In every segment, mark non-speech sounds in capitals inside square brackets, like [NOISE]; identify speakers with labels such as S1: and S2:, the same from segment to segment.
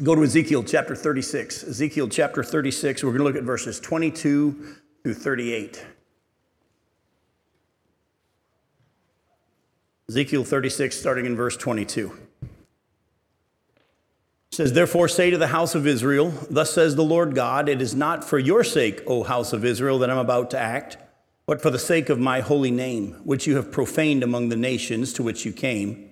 S1: Go to Ezekiel chapter 36. Ezekiel chapter 36, we're going to look at verses 22 through 38. Ezekiel 36, starting in verse 22. It says, Therefore say to the house of Israel, Thus says the Lord God, It is not for your sake, O house of Israel, that I'm about to act, but for the sake of my holy name, which you have profaned among the nations to which you came.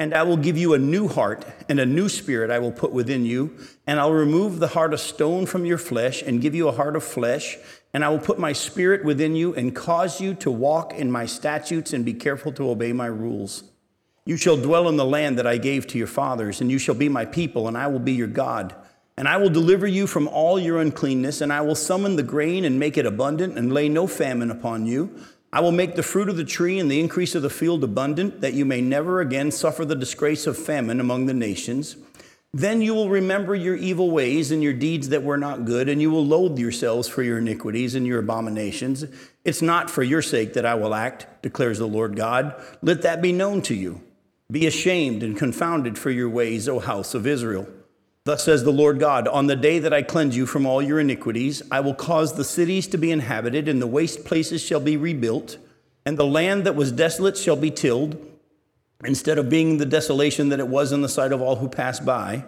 S1: And I will give you a new heart, and a new spirit I will put within you, and I'll remove the heart of stone from your flesh, and give you a heart of flesh, and I will put my spirit within you, and cause you to walk in my statutes, and be careful to obey my rules. You shall dwell in the land that I gave to your fathers, and you shall be my people, and I will be your God. And I will deliver you from all your uncleanness, and I will summon the grain and make it abundant, and lay no famine upon you. I will make the fruit of the tree and the increase of the field abundant, that you may never again suffer the disgrace of famine among the nations. Then you will remember your evil ways and your deeds that were not good, and you will loathe yourselves for your iniquities and your abominations. It's not for your sake that I will act, declares the Lord God. Let that be known to you. Be ashamed and confounded for your ways, O house of Israel. Thus says the Lord God On the day that I cleanse you from all your iniquities, I will cause the cities to be inhabited, and the waste places shall be rebuilt, and the land that was desolate shall be tilled, instead of being the desolation that it was in the sight of all who pass by.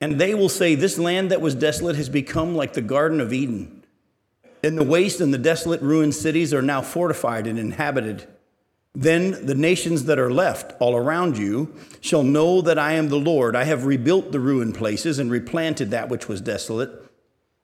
S1: And they will say, This land that was desolate has become like the Garden of Eden. And the waste and the desolate ruined cities are now fortified and inhabited. Then the nations that are left all around you shall know that I am the Lord. I have rebuilt the ruined places and replanted that which was desolate.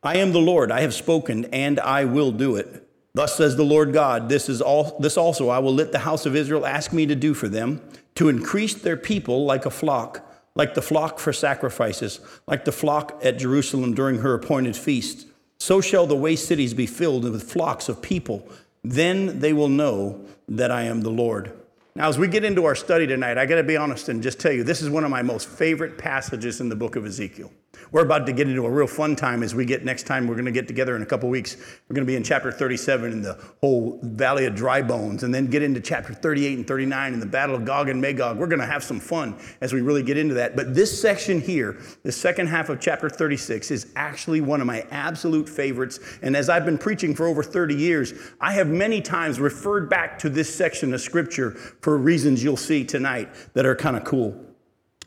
S1: I am the Lord. I have spoken, and I will do it. Thus says the Lord God, this is all this also I will let the house of Israel ask me to do for them, to increase their people like a flock, like the flock for sacrifices, like the flock at Jerusalem during her appointed feast. So shall the waste cities be filled with flocks of people then they will know that I am the Lord. Now, as we get into our study tonight, I got to be honest and just tell you this is one of my most favorite passages in the book of Ezekiel. We're about to get into a real fun time as we get next time. We're going to get together in a couple weeks. We're going to be in chapter 37 in the whole valley of dry bones, and then get into chapter 38 and 39 in the battle of Gog and Magog. We're going to have some fun as we really get into that. But this section here, the second half of chapter 36, is actually one of my absolute favorites. And as I've been preaching for over 30 years, I have many times referred back to this section of scripture for reasons you'll see tonight that are kind of cool.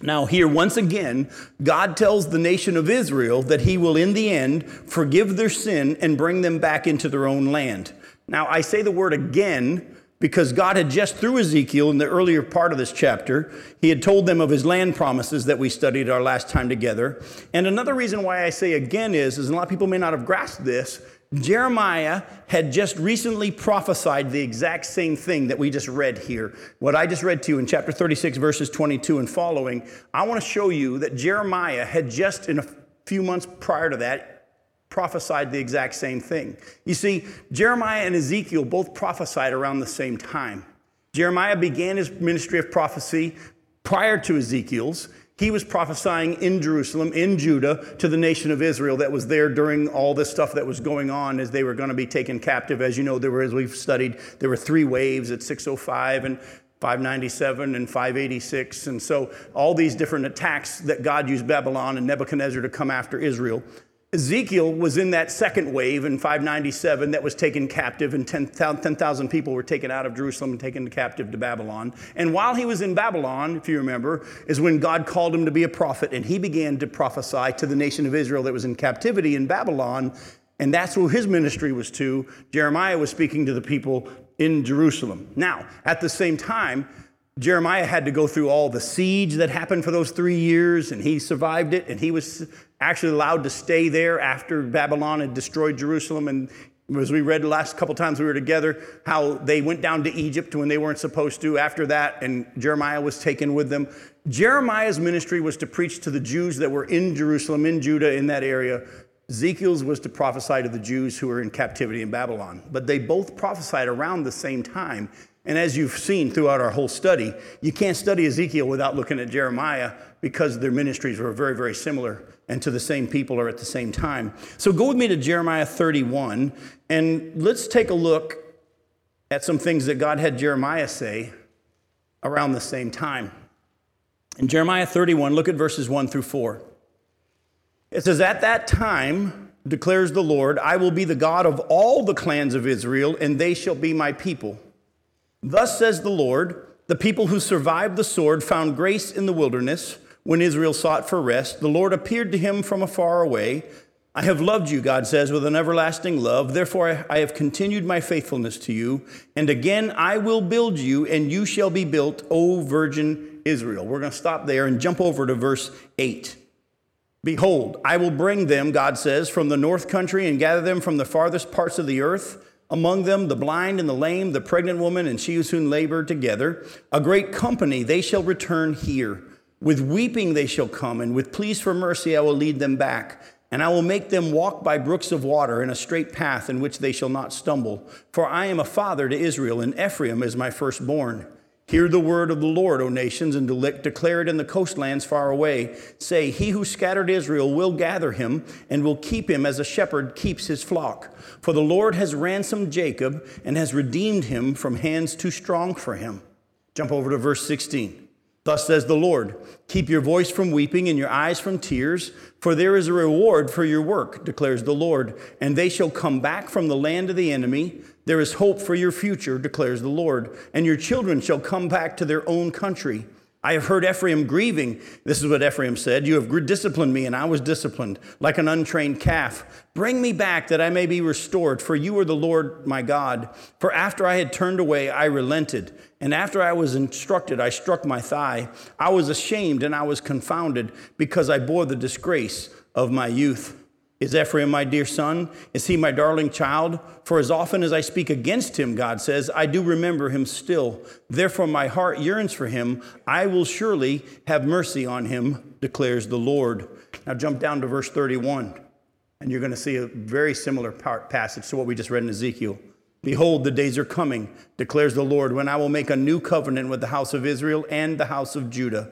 S1: Now, here, once again, God tells the nation of Israel that he will, in the end, forgive their sin and bring them back into their own land. Now, I say the word again because God had just, through Ezekiel in the earlier part of this chapter, he had told them of his land promises that we studied our last time together. And another reason why I say again is, is a lot of people may not have grasped this, Jeremiah had just recently prophesied the exact same thing that we just read here. What I just read to you in chapter 36, verses 22 and following, I want to show you that Jeremiah had just in a few months prior to that prophesied the exact same thing. You see, Jeremiah and Ezekiel both prophesied around the same time. Jeremiah began his ministry of prophecy prior to Ezekiel's. He was prophesying in Jerusalem, in Judah, to the nation of Israel that was there during all this stuff that was going on as they were going to be taken captive. As you know, there were, as we've studied, there were three waves at 605 and 597 and 586. And so all these different attacks that God used Babylon and Nebuchadnezzar to come after Israel. Ezekiel was in that second wave in 597 that was taken captive, and 10,000 people were taken out of Jerusalem and taken captive to Babylon. And while he was in Babylon, if you remember, is when God called him to be a prophet, and he began to prophesy to the nation of Israel that was in captivity in Babylon. And that's who his ministry was to. Jeremiah was speaking to the people in Jerusalem. Now, at the same time, Jeremiah had to go through all the siege that happened for those three years, and he survived it, and he was actually allowed to stay there after Babylon had destroyed Jerusalem. And as we read the last couple times we were together, how they went down to Egypt when they weren't supposed to after that, and Jeremiah was taken with them. Jeremiah's ministry was to preach to the Jews that were in Jerusalem, in Judah, in that area, Ezekiel's was to prophesy to the Jews who were in captivity in Babylon, but they both prophesied around the same time. And as you've seen throughout our whole study, you can't study Ezekiel without looking at Jeremiah because their ministries were very, very similar and to the same people or at the same time. So go with me to Jeremiah 31 and let's take a look at some things that God had Jeremiah say around the same time. In Jeremiah 31, look at verses 1 through 4. It says, At that time, declares the Lord, I will be the God of all the clans of Israel, and they shall be my people. Thus says the Lord, the people who survived the sword found grace in the wilderness when Israel sought for rest. The Lord appeared to him from afar away. I have loved you, God says, with an everlasting love. Therefore, I have continued my faithfulness to you. And again, I will build you, and you shall be built, O virgin Israel. We're going to stop there and jump over to verse 8. Behold, I will bring them, God says, from the north country and gather them from the farthest parts of the earth. Among them, the blind and the lame, the pregnant woman, and she who soon labored together. A great company, they shall return here. With weeping they shall come, and with pleas for mercy I will lead them back. And I will make them walk by brooks of water in a straight path in which they shall not stumble. For I am a father to Israel, and Ephraim is my firstborn. Hear the word of the Lord, O nations, and declare it in the coastlands far away. Say, He who scattered Israel will gather him and will keep him as a shepherd keeps his flock. For the Lord has ransomed Jacob and has redeemed him from hands too strong for him. Jump over to verse 16. Thus says the Lord Keep your voice from weeping and your eyes from tears, for there is a reward for your work, declares the Lord. And they shall come back from the land of the enemy. There is hope for your future, declares the Lord. And your children shall come back to their own country. I have heard Ephraim grieving. This is what Ephraim said You have disciplined me, and I was disciplined, like an untrained calf. Bring me back that I may be restored, for you are the Lord my God. For after I had turned away, I relented. And after I was instructed, I struck my thigh. I was ashamed and I was confounded because I bore the disgrace of my youth. Is Ephraim my dear son? Is he my darling child? For as often as I speak against him, God says, I do remember him still. Therefore, my heart yearns for him. I will surely have mercy on him, declares the Lord. Now, jump down to verse 31, and you're going to see a very similar passage to what we just read in Ezekiel. Behold, the days are coming, declares the Lord, when I will make a new covenant with the house of Israel and the house of Judah.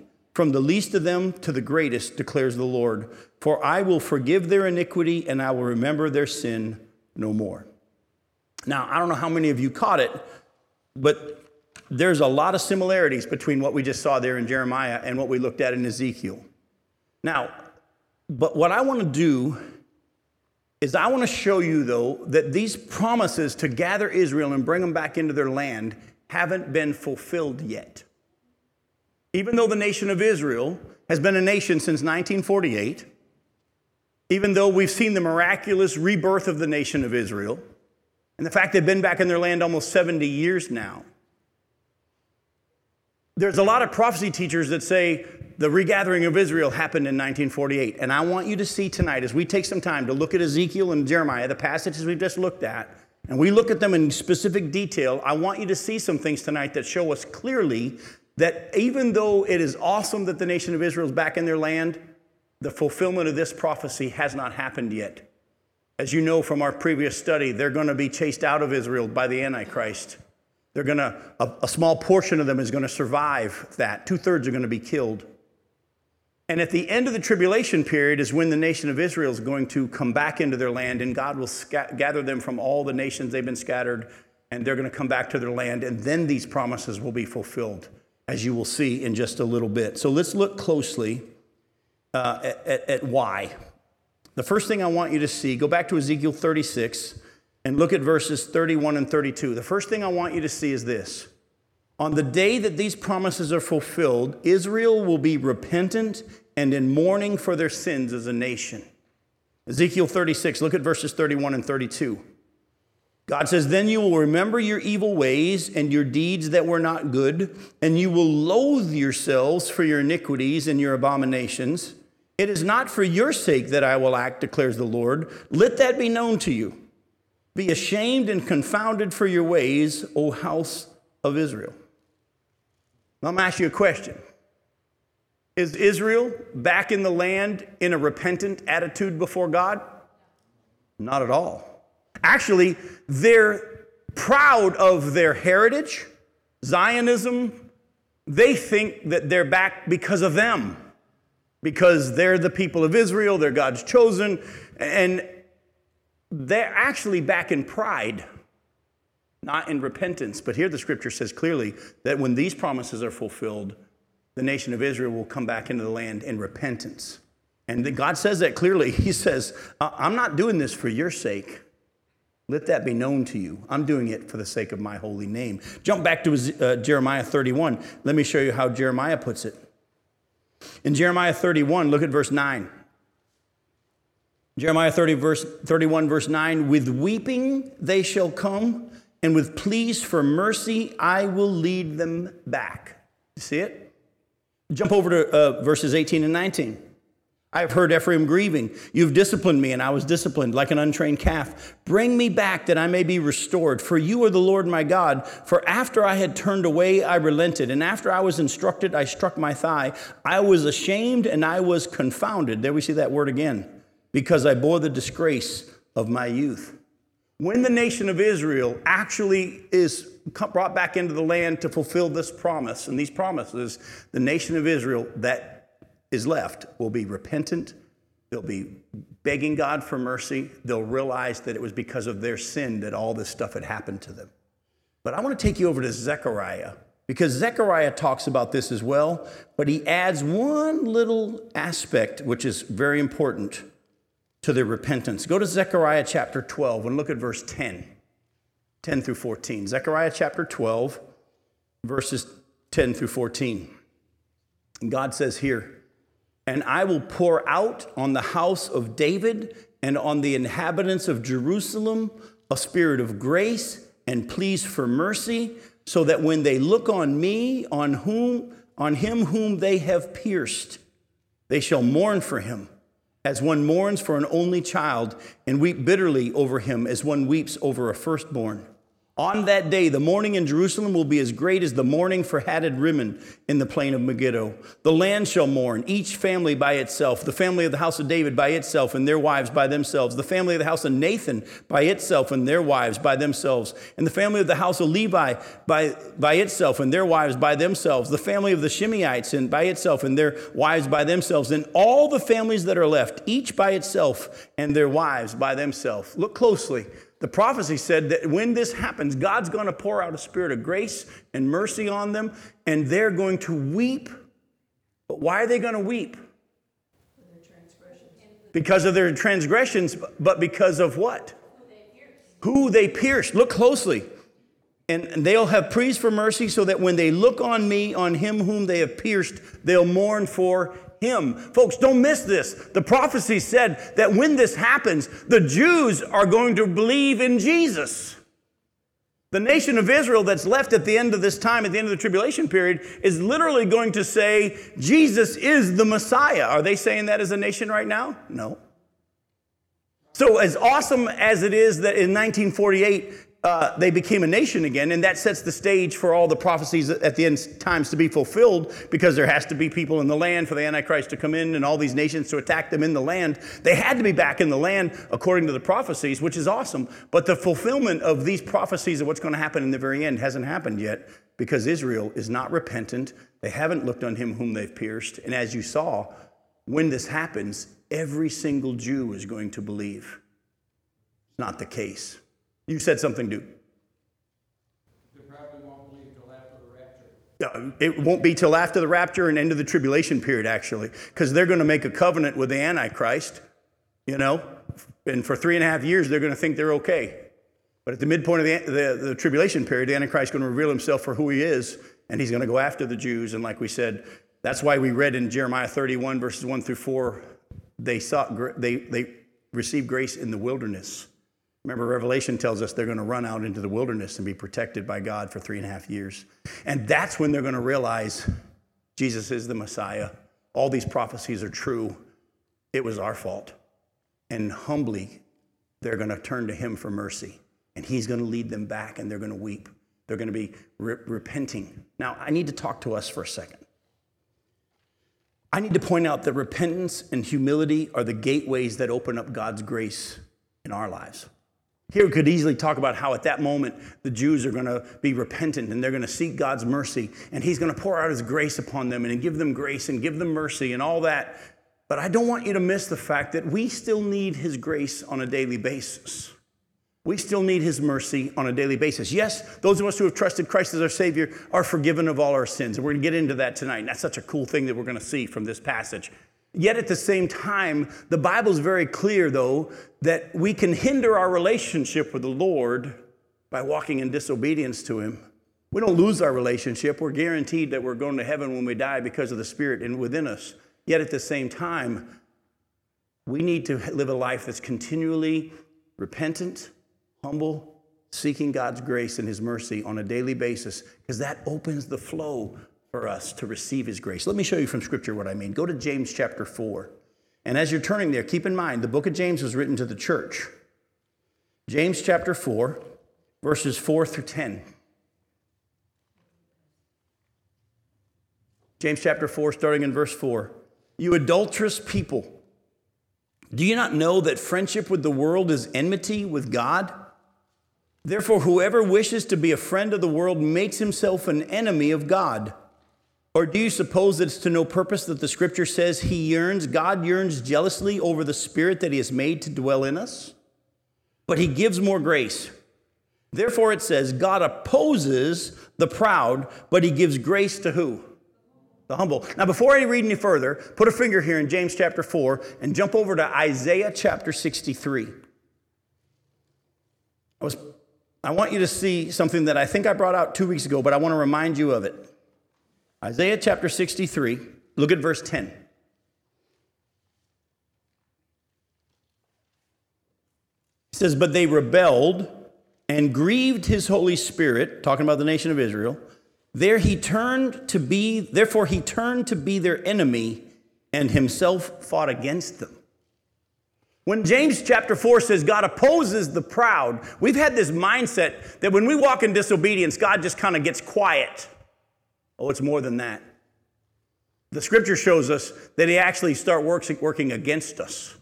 S1: from the least of them to the greatest, declares the Lord. For I will forgive their iniquity, and I will remember their sin no more. Now, I don't know how many of you caught it, but there's a lot of similarities between what we just saw there in Jeremiah and what we looked at in Ezekiel. Now, but what I want to do is I want to show you, though, that these promises to gather Israel and bring them back into their land haven't been fulfilled yet. Even though the nation of Israel has been a nation since 1948, even though we've seen the miraculous rebirth of the nation of Israel, and the fact they've been back in their land almost 70 years now, there's a lot of prophecy teachers that say the regathering of Israel happened in 1948. And I want you to see tonight, as we take some time to look at Ezekiel and Jeremiah, the passages we've just looked at, and we look at them in specific detail, I want you to see some things tonight that show us clearly that even though it is awesome that the nation of Israel is back in their land, the fulfillment of this prophecy has not happened yet. As you know from our previous study, they're going to be chased out of Israel by the Antichrist. They're going to, a, a small portion of them is going to survive that. Two thirds are going to be killed. And at the end of the tribulation period is when the nation of Israel is going to come back into their land, and God will sca- gather them from all the nations they've been scattered, and they're going to come back to their land. And then these promises will be fulfilled, as you will see in just a little bit. So let's look closely uh, at, at, at why. The first thing I want you to see, go back to Ezekiel 36 and look at verses 31 and 32. The first thing I want you to see is this on the day that these promises are fulfilled, Israel will be repentant and in mourning for their sins as a nation. Ezekiel 36, look at verses 31 and 32. God says, Then you will remember your evil ways and your deeds that were not good, and you will loathe yourselves for your iniquities and your abominations. It is not for your sake that I will act, declares the Lord. Let that be known to you. Be ashamed and confounded for your ways, O house of Israel. Now, I'm going to ask you a question. Is Israel back in the land in a repentant attitude before God? Not at all. Actually, they're proud of their heritage, Zionism. They think that they're back because of them, because they're the people of Israel, they're God's chosen, and they're actually back in pride, not in repentance. But here the scripture says clearly that when these promises are fulfilled, the nation of Israel will come back into the land in repentance. And God says that clearly. [LAUGHS] He says, uh, I'm not doing this for your sake. Let that be known to you. I'm doing it for the sake of my holy name. Jump back to uh, Jeremiah 31. Let me show you how Jeremiah puts it. In Jeremiah 31, look at verse 9. Jeremiah 30, verse, 31, verse 9 With weeping they shall come, and with pleas for mercy I will lead them back. See it? Jump over to uh, verses 18 and 19. I have heard Ephraim grieving. You've disciplined me, and I was disciplined like an untrained calf. Bring me back that I may be restored, for you are the Lord my God. For after I had turned away, I relented, and after I was instructed, I struck my thigh. I was ashamed and I was confounded. There we see that word again, because I bore the disgrace of my youth. When the nation of Israel actually is brought back into the land to fulfill this promise and these promises, the nation of Israel that is left will be repentant. They'll be begging God for mercy. They'll realize that it was because of their sin that all this stuff had happened to them. But I want to take you over to Zechariah because Zechariah talks about this as well, but he adds one little aspect which is very important to their repentance. Go to Zechariah chapter 12 and look at verse 10, 10 through 14. Zechariah chapter 12, verses 10 through 14. And God says here, and I will pour out on the house of David and on the inhabitants of Jerusalem a spirit of grace and pleas for mercy, so that when they look on me, on whom on him whom they have pierced, they shall mourn for him, as one mourns for an only child, and weep bitterly over him as one weeps over a firstborn. On that day, the mourning in Jerusalem will be as great as the mourning for Hadad Rimmon in the plain of Megiddo. The land shall mourn, each family by itself, the family of the house of David by itself and their wives by themselves, the family of the house of Nathan by itself and their wives by themselves, and the family of the house of Levi by, by itself and their wives by themselves, the family of the Shimeites and by itself and their wives by themselves, and all the families that are left, each by itself and their wives by themselves. Look closely. The prophecy said that when this happens, God's going to pour out a spirit of grace and mercy on them, and they're going to weep. But why are they going to weep? Because of their transgressions, but because of what? Who they pierced. Look closely. And they'll have priests for mercy so that when they look on me, on him whom they have pierced, they'll mourn for him. Folks, don't miss this. The prophecy said that when this happens, the Jews are going to believe in Jesus. The nation of Israel that's left at the end of this time, at the end of the tribulation period, is literally going to say, Jesus is the Messiah. Are they saying that as a nation right now? No. So, as awesome as it is that in 1948 uh, they became a nation again, and that sets the stage for all the prophecies at the end times to be fulfilled because there has to be people in the land for the Antichrist to come in and all these nations to attack them in the land. They had to be back in the land according to the prophecies, which is awesome. But the fulfillment of these prophecies of what's going to happen in the very end hasn't happened yet because Israel is not repentant. They haven't looked on him whom they've pierced. And as you saw, when this happens, every single Jew is going to believe. It's not the case. You said something, dude. It won't be till after the rapture and end of the tribulation period, actually, because they're going to make a covenant with the Antichrist, you know, and for three and a half years they're going to think they're okay. But at the midpoint of the, the, the tribulation period, the Antichrist is going to reveal himself for who he is, and he's going to go after the Jews. And like we said, that's why we read in Jeremiah 31, verses 1 through 4, they, sought, they, they received grace in the wilderness Remember, Revelation tells us they're going to run out into the wilderness and be protected by God for three and a half years. And that's when they're going to realize Jesus is the Messiah. All these prophecies are true. It was our fault. And humbly, they're going to turn to Him for mercy. And He's going to lead them back and they're going to weep. They're going to be re- repenting. Now, I need to talk to us for a second. I need to point out that repentance and humility are the gateways that open up God's grace in our lives. Here we could easily talk about how at that moment the Jews are going to be repentant and they're going to seek God's mercy and He's going to pour out His grace upon them and give them grace and give them mercy and all that. But I don't want you to miss the fact that we still need His grace on a daily basis. We still need His mercy on a daily basis. Yes, those of us who have trusted Christ as our Savior are forgiven of all our sins. And we're going to get into that tonight. And that's such a cool thing that we're going to see from this passage. Yet at the same time, the Bible is very clear, though, that we can hinder our relationship with the Lord by walking in disobedience to Him. We don't lose our relationship. We're guaranteed that we're going to heaven when we die because of the Spirit in within us. Yet at the same time, we need to live a life that's continually repentant, humble, seeking God's grace and His mercy on a daily basis, because that opens the flow for us to receive his grace. Let me show you from scripture what I mean. Go to James chapter 4. And as you're turning there, keep in mind the book of James was written to the church. James chapter 4, verses 4 through 10. James chapter 4, starting in verse 4. You adulterous people, do you not know that friendship with the world is enmity with God? Therefore, whoever wishes to be a friend of the world makes himself an enemy of God. Or do you suppose that it's to no purpose that the scripture says he yearns, God yearns jealously over the spirit that he has made to dwell in us? But he gives more grace. Therefore, it says, God opposes the proud, but he gives grace to who? The humble. Now, before I read any further, put a finger here in James chapter 4 and jump over to Isaiah chapter 63. I, was, I want you to see something that I think I brought out two weeks ago, but I want to remind you of it. Isaiah chapter 63, look at verse 10. He says, But they rebelled and grieved his Holy Spirit, talking about the nation of Israel. There he turned to be, therefore he turned to be their enemy and himself fought against them. When James chapter 4 says God opposes the proud, we've had this mindset that when we walk in disobedience, God just kind of gets quiet. Oh, it's more than that. The scripture shows us that he actually start working against us.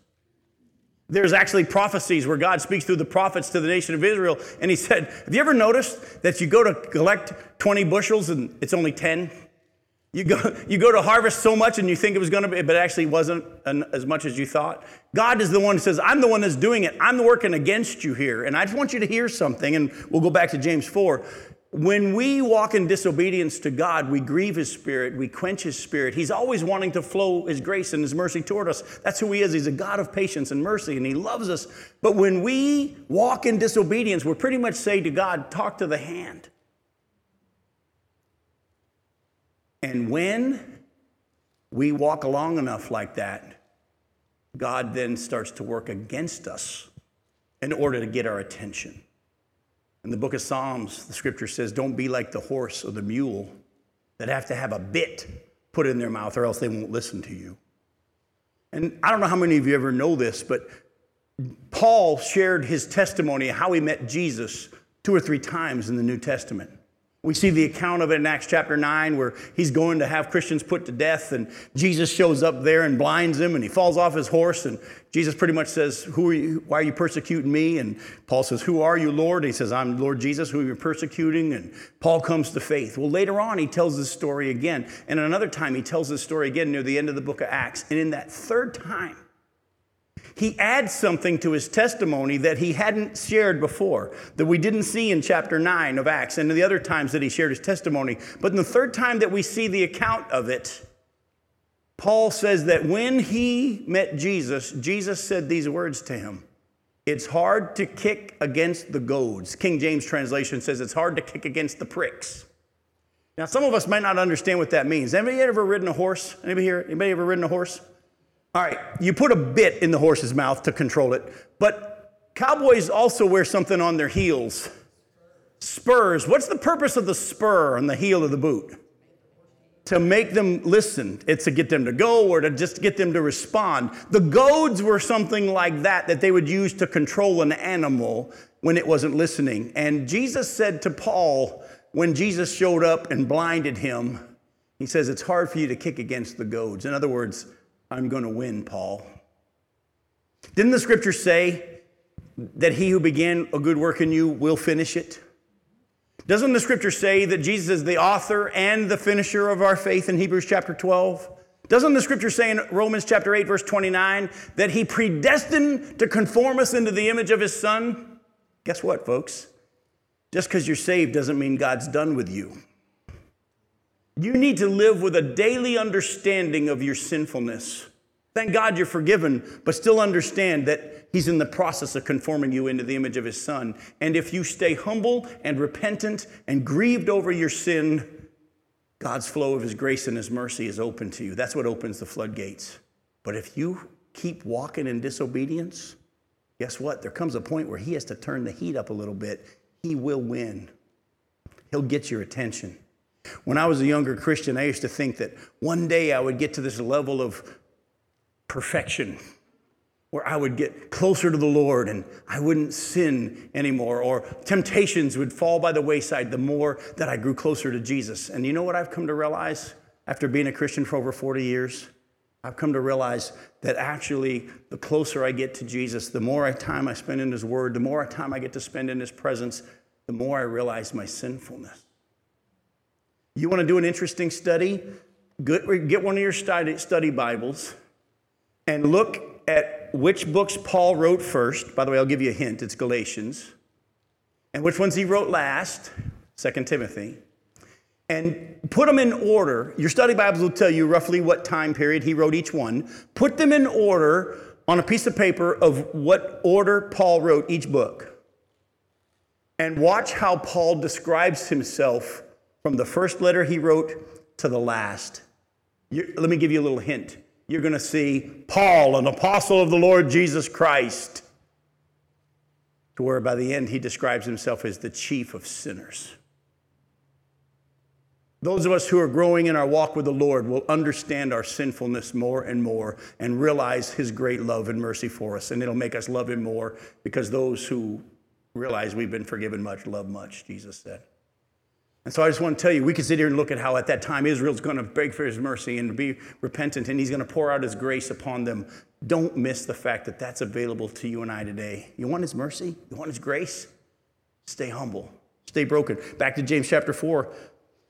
S1: There's actually prophecies where God speaks through the prophets to the nation of Israel, and he said, Have you ever noticed that you go to collect 20 bushels and it's only 10? You go, you go to harvest so much and you think it was going to be, but actually wasn't as much as you thought. God is the one who says, I'm the one that's doing it. I'm working against you here. And I just want you to hear something, and we'll go back to James 4. When we walk in disobedience to God, we grieve His Spirit, we quench His Spirit. He's always wanting to flow His grace and His mercy toward us. That's who He is. He's a God of patience and mercy, and He loves us. But when we walk in disobedience, we're pretty much saying to God, Talk to the hand. And when we walk along enough like that, God then starts to work against us in order to get our attention. In the book of Psalms, the scripture says, Don't be like the horse or the mule that have to have a bit put in their mouth or else they won't listen to you. And I don't know how many of you ever know this, but Paul shared his testimony how he met Jesus two or three times in the New Testament. We see the account of it in Acts chapter 9 where he's going to have Christians put to death and Jesus shows up there and blinds him and he falls off his horse and Jesus pretty much says, Who are you? Why are you persecuting me? And Paul says, Who are you, Lord? And he says, I'm Lord Jesus, who are you're persecuting. And Paul comes to faith. Well, later on, he tells this story again. And another time, he tells this story again near the end of the book of Acts. And in that third time, he adds something to his testimony that he hadn't shared before, that we didn't see in chapter 9 of Acts and the other times that he shared his testimony. But in the third time that we see the account of it, Paul says that when he met Jesus, Jesus said these words to him It's hard to kick against the goads. King James translation says it's hard to kick against the pricks. Now, some of us might not understand what that means. Anybody ever ridden a horse? Anybody here? Anybody ever ridden a horse? All right, you put a bit in the horse's mouth to control it, but Cowboys also wear something on their heels spurs. What's the purpose of the spur on the heel of the boot? To make them listen. It's to get them to go or to just get them to respond. The goads were something like that that they would use to control an animal when it wasn't listening. And Jesus said to Paul, when Jesus showed up and blinded him, he says, It's hard for you to kick against the goads. In other words, I'm going to win, Paul. Didn't the scripture say that he who began a good work in you will finish it? Doesn't the scripture say that Jesus is the author and the finisher of our faith in Hebrews chapter 12? Doesn't the scripture say in Romans chapter 8, verse 29, that he predestined to conform us into the image of his son? Guess what, folks? Just because you're saved doesn't mean God's done with you. You need to live with a daily understanding of your sinfulness. Thank God you're forgiven, but still understand that He's in the process of conforming you into the image of His Son. And if you stay humble and repentant and grieved over your sin, God's flow of His grace and His mercy is open to you. That's what opens the floodgates. But if you keep walking in disobedience, guess what? There comes a point where He has to turn the heat up a little bit. He will win, He'll get your attention. When I was a younger Christian, I used to think that one day I would get to this level of perfection where I would get closer to the Lord and I wouldn't sin anymore, or temptations would fall by the wayside the more that I grew closer to Jesus. And you know what I've come to realize after being a Christian for over 40 years? I've come to realize that actually, the closer I get to Jesus, the more time I spend in His Word, the more time I get to spend in His presence, the more I realize my sinfulness. You want to do an interesting study? Get one of your study Bibles and look at which books Paul wrote first. By the way, I'll give you a hint it's Galatians. And which ones he wrote last, Second Timothy. And put them in order. Your study Bibles will tell you roughly what time period he wrote each one. Put them in order on a piece of paper of what order Paul wrote each book. And watch how Paul describes himself from the first letter he wrote to the last. You, let me give you a little hint you're going to see Paul, an apostle of the Lord Jesus Christ, to where by the end he describes himself as the chief of sinners. Those of us who are growing in our walk with the Lord will understand our sinfulness more and more and realize his great love and mercy for us. And it'll make us love him more because those who realize we've been forgiven much love much, Jesus said. And so I just want to tell you, we can sit here and look at how at that time Israel's going to beg for his mercy and be repentant, and he's going to pour out his grace upon them. Don't miss the fact that that's available to you and I today. You want his mercy? You want his grace? Stay humble. Stay broken. Back to James chapter 4.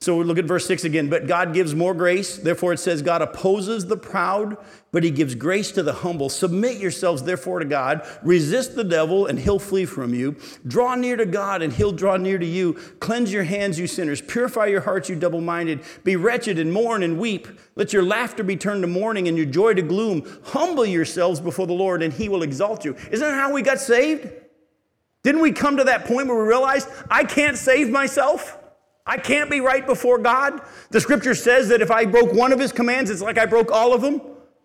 S1: So we look at verse 6 again. But God gives more grace. Therefore, it says, God opposes the proud, but he gives grace to the humble. Submit yourselves, therefore, to God. Resist the devil, and he'll flee from you. Draw near to God, and he'll draw near to you. Cleanse your hands, you sinners. Purify your hearts, you double minded. Be wretched and mourn and weep. Let your laughter be turned to mourning and your joy to gloom. Humble yourselves before the Lord, and he will exalt you. Isn't that how we got saved? Didn't we come to that point where we realized, I can't save myself? I can't be right before God. The scripture says that if I broke one of his commands, it's like I broke all of them.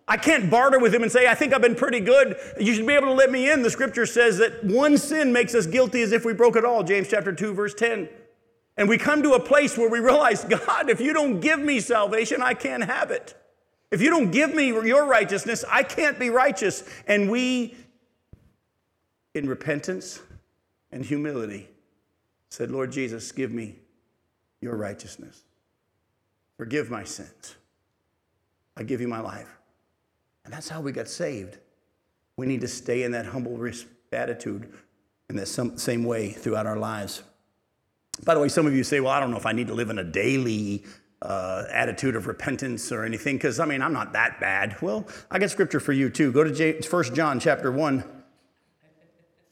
S1: I can't barter with him and say, I think I've been pretty good. You should be able to let me in. The scripture says that one sin makes us guilty as if we broke it all. James chapter 2, verse 10. And we come to a place where we realize, [LAUGHS] God, if you don't give me salvation, I can't have it. If you don't give me your righteousness, I can't be righteous. And we, in repentance and humility, said, Lord Jesus, give me your righteousness. Forgive my sins. I give you my life. And that's how we got saved. We need to stay in that humble attitude in the same way throughout our lives. By the way, some of you say, well, I don't know if I need to live in a daily uh, attitude of repentance or anything, because I mean, I'm not that bad. Well, I got scripture for you too. Go to 1 John chapter 1.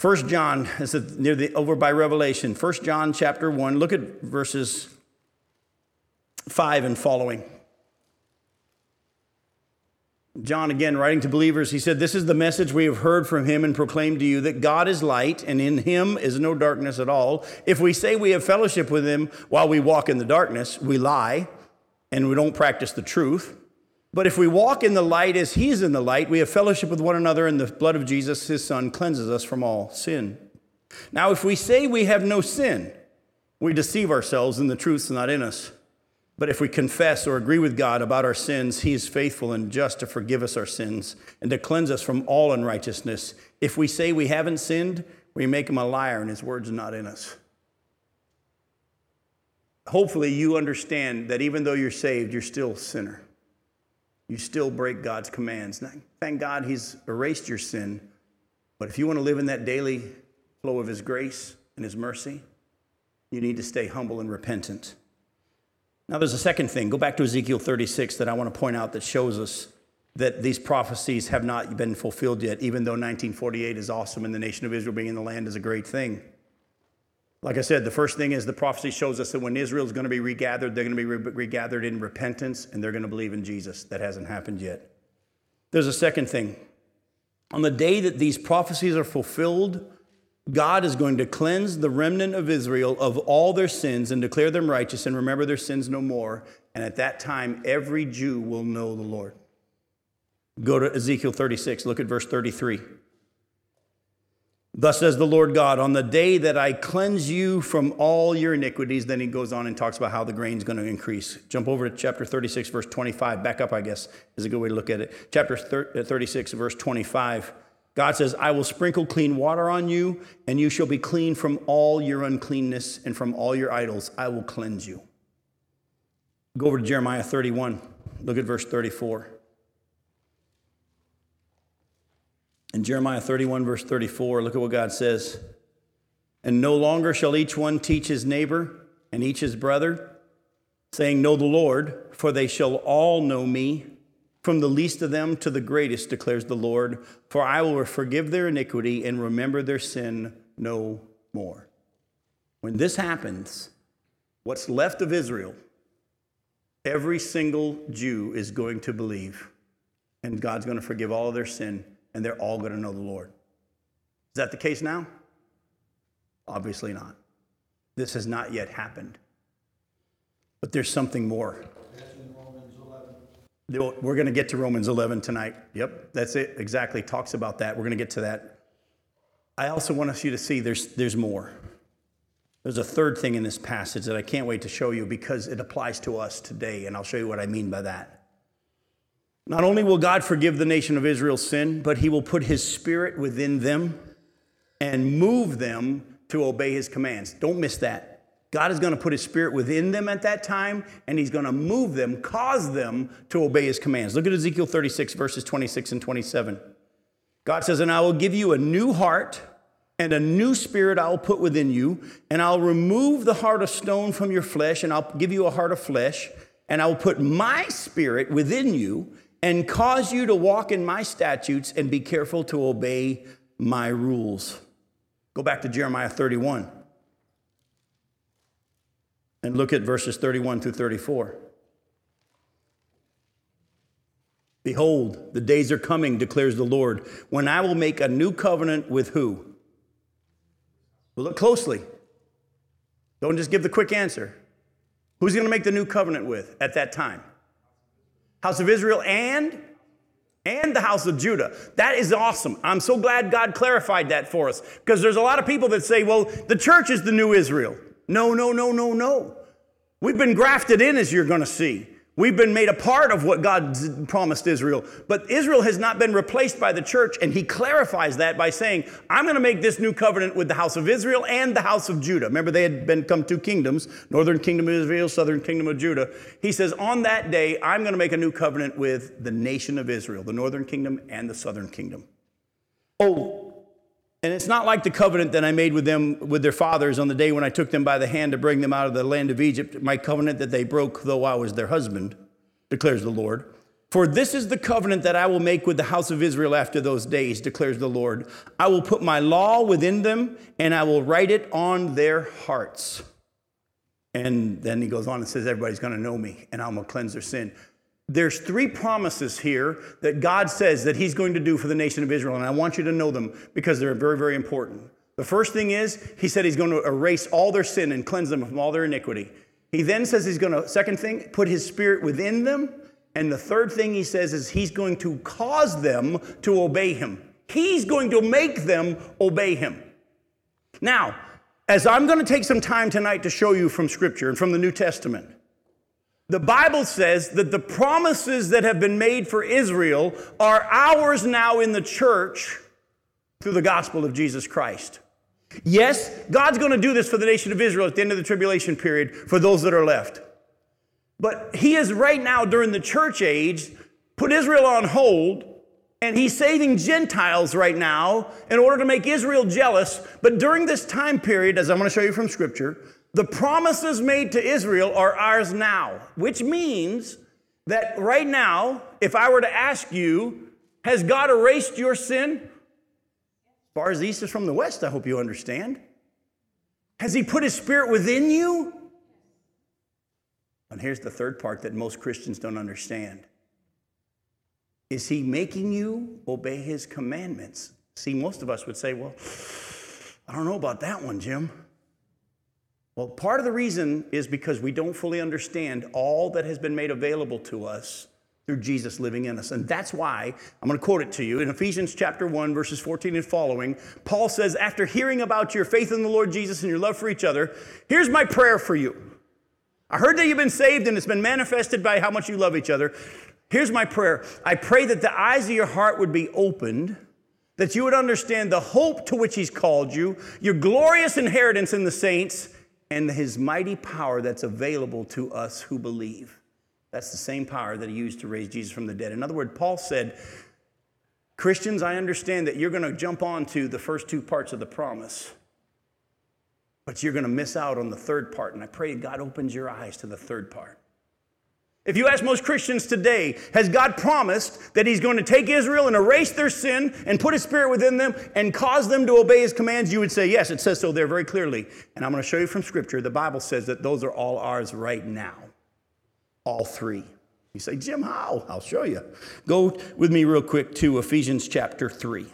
S1: 1 John, is near the over by Revelation. 1 John chapter 1. Look at verses 5 and following. John, again, writing to believers, he said, This is the message we have heard from him and proclaimed to you that God is light and in him is no darkness at all. If we say we have fellowship with him while we walk in the darkness, we lie and we don't practice the truth. But if we walk in the light as he is in the light, we have fellowship with one another, and the blood of Jesus, his son, cleanses us from all sin. Now, if we say we have no sin, we deceive ourselves, and the truth is not in us. But if we confess or agree with God about our sins, he is faithful and just to forgive us our sins and to cleanse us from all unrighteousness. If we say we haven't sinned, we make him a liar, and his word's not in us. Hopefully, you understand that even though you're saved, you're still a sinner you still break God's commands. Thank God He's erased your sin. But if you want to live in that daily flow of His grace and His mercy, you need to stay humble and repentant. Now, there's a second thing. Go back to Ezekiel 36 that I want to point out that shows us that these prophecies have not been fulfilled yet, even though 1948 is awesome and the nation of Israel being in the land is a great thing. Like I said, the first thing is the prophecy shows us that when Israel is going to be regathered, they're going to be re- regathered in repentance and they're going to believe in Jesus. That hasn't happened yet. There's a second thing. On the day that these prophecies are fulfilled, God is going to cleanse the remnant of Israel of all their sins and declare them righteous and remember their sins no more. And at that time, every Jew will know the Lord. Go to Ezekiel 36, look at verse 33. Thus says the Lord God, on the day that I cleanse you from all your iniquities, then he goes on and talks about how the grain's going to increase. Jump over to chapter 36, verse 25. Back up, I guess, is a good way to look at it. Chapter uh, 36, verse 25. God says, I will sprinkle clean water on you, and you shall be clean from all your uncleanness and from all your idols. I will cleanse you. Go over to Jeremiah 31. Look at verse 34. In Jeremiah 31, verse 34, look at what God says. And no longer shall each one teach his neighbor and each his brother, saying, Know the Lord, for they shall all know me, from the least of them to the greatest, declares the Lord. For I will forgive their iniquity and remember their sin no more. When this happens, what's left of Israel, every single Jew is going to believe, and God's going to forgive all of their sin and they're all going to know the Lord. Is that the case now? Obviously not. This has not yet happened. But there's something more. We're going to get to Romans 11 tonight. Yep, that's it. Exactly. Talks about that. We're going to get to that. I also want us you to see there's, there's more. There's a third thing in this passage that I can't wait to show you because it applies to us today, and I'll show you what I mean by that. Not only will God forgive the nation of Israel's sin, but he will put his spirit within them and move them to obey his commands. Don't miss that. God is going to put his spirit within them at that time, and he's going to move them, cause them to obey his commands. Look at Ezekiel 36, verses 26 and 27. God says, And I will give you a new heart, and a new spirit I will put within you, and I'll remove the heart of stone from your flesh, and I'll give you a heart of flesh, and I will put my spirit within you and cause you to walk in my statutes and be careful to obey my rules. Go back to Jeremiah 31 and look at verses 31 through 34. Behold, the days are coming, declares the Lord, when I will make a new covenant with who? Well, look closely. Don't just give the quick answer. Who's going to make the new covenant with at that time? house of Israel and and the house of Judah. That is awesome. I'm so glad God clarified that for us because there's a lot of people that say, well, the church is the new Israel. No, no, no, no, no. We've been grafted in, as you're going to see. We've been made a part of what God promised Israel. But Israel has not been replaced by the church, and he clarifies that by saying, I'm going to make this new covenant with the house of Israel and the house of Judah. Remember, they had become two kingdoms northern kingdom of Israel, southern kingdom of Judah. He says, On that day, I'm going to make a new covenant with the nation of Israel, the northern kingdom and the southern kingdom. Oh, and it's not like the covenant that I made with them, with their fathers on the day when I took them by the hand to bring them out of the land of Egypt, my covenant that they broke, though I was their husband, declares the Lord. For this is the covenant that I will make with the house of Israel after those days, declares the Lord. I will put my law within them, and I will write it on their hearts. And then he goes on and says, Everybody's going to know me, and I'm going to cleanse their sin there's three promises here that God says that He's going to do for the nation of Israel, and I want you to know them because they're very, very important. The first thing is, He said He's going to erase all their sin and cleanse them from all their iniquity. He then says He's going to, second thing, put His Spirit within them And the third thing he says is he's going to cause them to obey him. He's going to make them obey him. Now, as I'm going to take some time tonight to show you from Scripture and from the New Testament, the Bible says that the promises that have been made for Israel are ours now in the church through the gospel of Jesus Christ. Yes, God's going to do this for the nation of Israel at the end of the tribulation period for those that are left. But He is right now during the church age put Israel on hold and he's saving Gentiles right now in order to make Israel jealous. But during this time period, as I'm going to show you from Scripture, the promises made to Israel are ours now, which means that right now, if I were to ask you, has God erased your sin? As far as east is from the west, I hope you understand. Has He put His Spirit within you? And here's the third part that most Christians don't understand is he making you obey his commandments? See, most of us would say, well, I don't know about that one, Jim. Well, part of the reason is because we don't fully understand all that has been made available to us through Jesus living in us. And that's why I'm going to quote it to you in Ephesians chapter 1 verses 14 and following. Paul says, "After hearing about your faith in the Lord Jesus and your love for each other, here's my prayer for you. I heard that you've been saved and it's been manifested by how much you love each other. Here's my prayer I pray that the eyes of your heart would be opened, that you would understand the hope to which He's called you, your glorious inheritance in the saints, and His mighty power that's available to us who believe. That's the same power that He used to raise Jesus from the dead. In other words, Paul said, Christians, I understand that you're going to jump onto the first two parts of the promise, but you're going to miss out on the third part. And I pray God opens your eyes to the third part. If you ask most Christians today, has God promised that He's going to take Israel and erase their sin and put His Spirit within them and cause them to obey His commands? You would say, yes, it says so there very clearly. And I'm going to show you from Scripture, the Bible says that those are all ours right now. All three. You say, Jim, how? I'll show you. Go with me real quick to Ephesians chapter 3.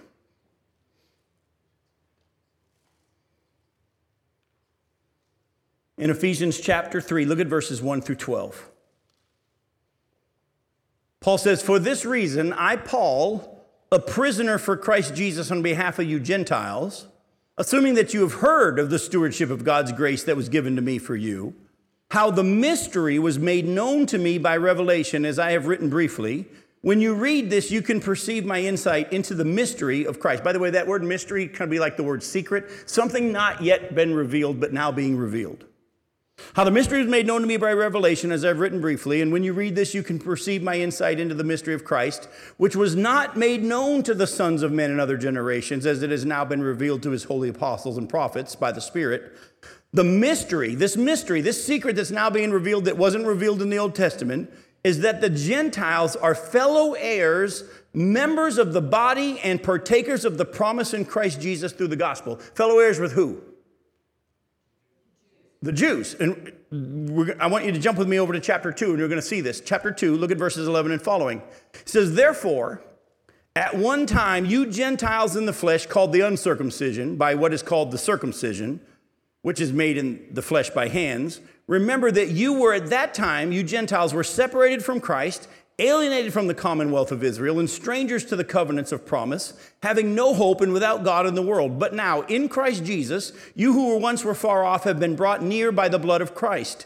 S1: In Ephesians chapter 3, look at verses 1 through 12. Paul says, For this reason, I, Paul, a prisoner for Christ Jesus on behalf of you Gentiles, assuming that you have heard of the stewardship of God's grace that was given to me for you, how the mystery was made known to me by revelation, as I have written briefly. When you read this, you can perceive my insight into the mystery of Christ. By the way, that word mystery can be like the word secret, something not yet been revealed, but now being revealed. How the mystery was made known to me by revelation, as I've written briefly, and when you read this, you can perceive my insight into the mystery of Christ, which was not made known to the sons of men in other generations, as it has now been revealed to his holy apostles and prophets by the Spirit. The mystery, this mystery, this secret that's now being revealed that wasn't revealed in the Old Testament, is that the Gentiles are fellow heirs, members of the body, and partakers of the promise in Christ Jesus through the gospel. Fellow heirs with who? The Jews. And I want you to jump with me over to chapter 2, and you're going to see this. Chapter 2, look at verses 11 and following. It says, Therefore, at one time, you Gentiles in the flesh, called the uncircumcision by what is called the circumcision, which is made in the flesh by hands, remember that you were at that time, you Gentiles were separated from Christ alienated from the commonwealth of Israel, and strangers to the covenants of promise, having no hope and without God in the world. But now, in Christ Jesus, you who were once were far off have been brought near by the blood of Christ.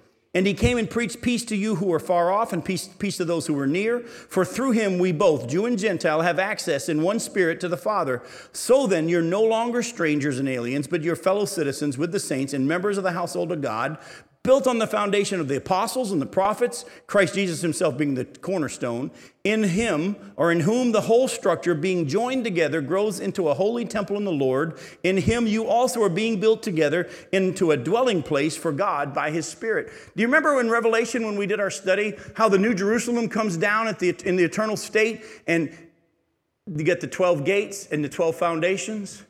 S1: And he came and preached peace to you who are far off and peace, peace to those who are near. For through him we both, Jew and Gentile, have access in one spirit to the Father. So then you're no longer strangers and aliens, but you're fellow citizens with the saints and members of the household of God, built on the foundation of the apostles and the prophets, Christ Jesus himself being the cornerstone, in him or in whom the whole structure being joined together grows into a holy temple in the Lord. In him you also are being built together into a dwelling place for God by his Spirit. Do you remember in Revelation when we did our study how the New Jerusalem comes down at the, in the eternal state and you get the 12 gates and the 12 foundations?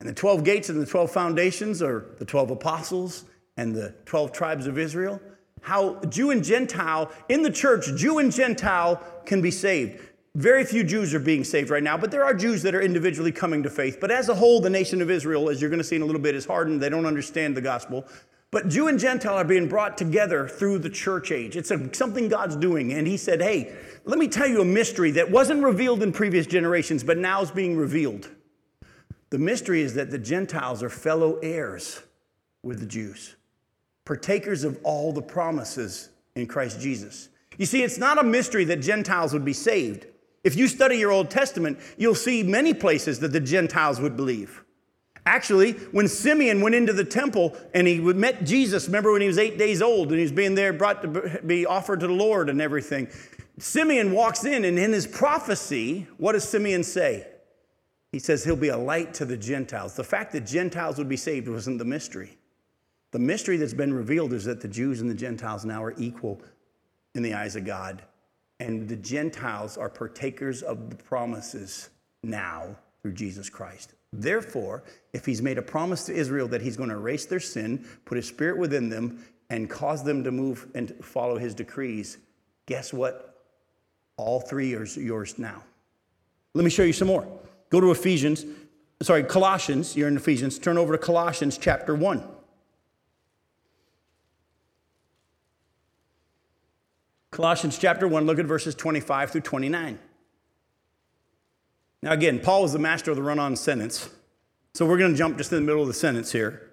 S1: And the 12 gates and the 12 foundations are the 12 apostles and the 12 tribes of Israel. How Jew and Gentile in the church, Jew and Gentile can be saved. Very few Jews are being saved right now, but there are Jews that are individually coming to faith. But as a whole, the nation of Israel, as you're going to see in a little bit, is hardened. They don't understand the gospel. But Jew and Gentile are being brought together through the church age. It's a, something God's doing. And He said, Hey, let me tell you a mystery that wasn't revealed in previous generations, but now is being revealed. The mystery is that the Gentiles are fellow heirs with the Jews, partakers of all the promises in Christ Jesus. You see, it's not a mystery that Gentiles would be saved. If you study your Old Testament, you'll see many places that the Gentiles would believe. Actually, when Simeon went into the temple and he met Jesus, remember when he was eight days old and he was being there brought to be offered to the Lord and everything. Simeon walks in, and in his prophecy, what does Simeon say? He says he'll be a light to the Gentiles. The fact that Gentiles would be saved wasn't the mystery. The mystery that's been revealed is that the Jews and the Gentiles now are equal in the eyes of God and the Gentiles are partakers of the promises now through Jesus Christ. Therefore, if he's made a promise to Israel that he's going to erase their sin, put his spirit within them, and cause them to move and follow his decrees, guess what? All three are yours now. Let me show you some more. Go to Ephesians, sorry, Colossians. You're in Ephesians. Turn over to Colossians chapter 1. Colossians chapter 1, look at verses 25 through 29. Now, again, Paul is the master of the run on sentence. So we're going to jump just in the middle of the sentence here.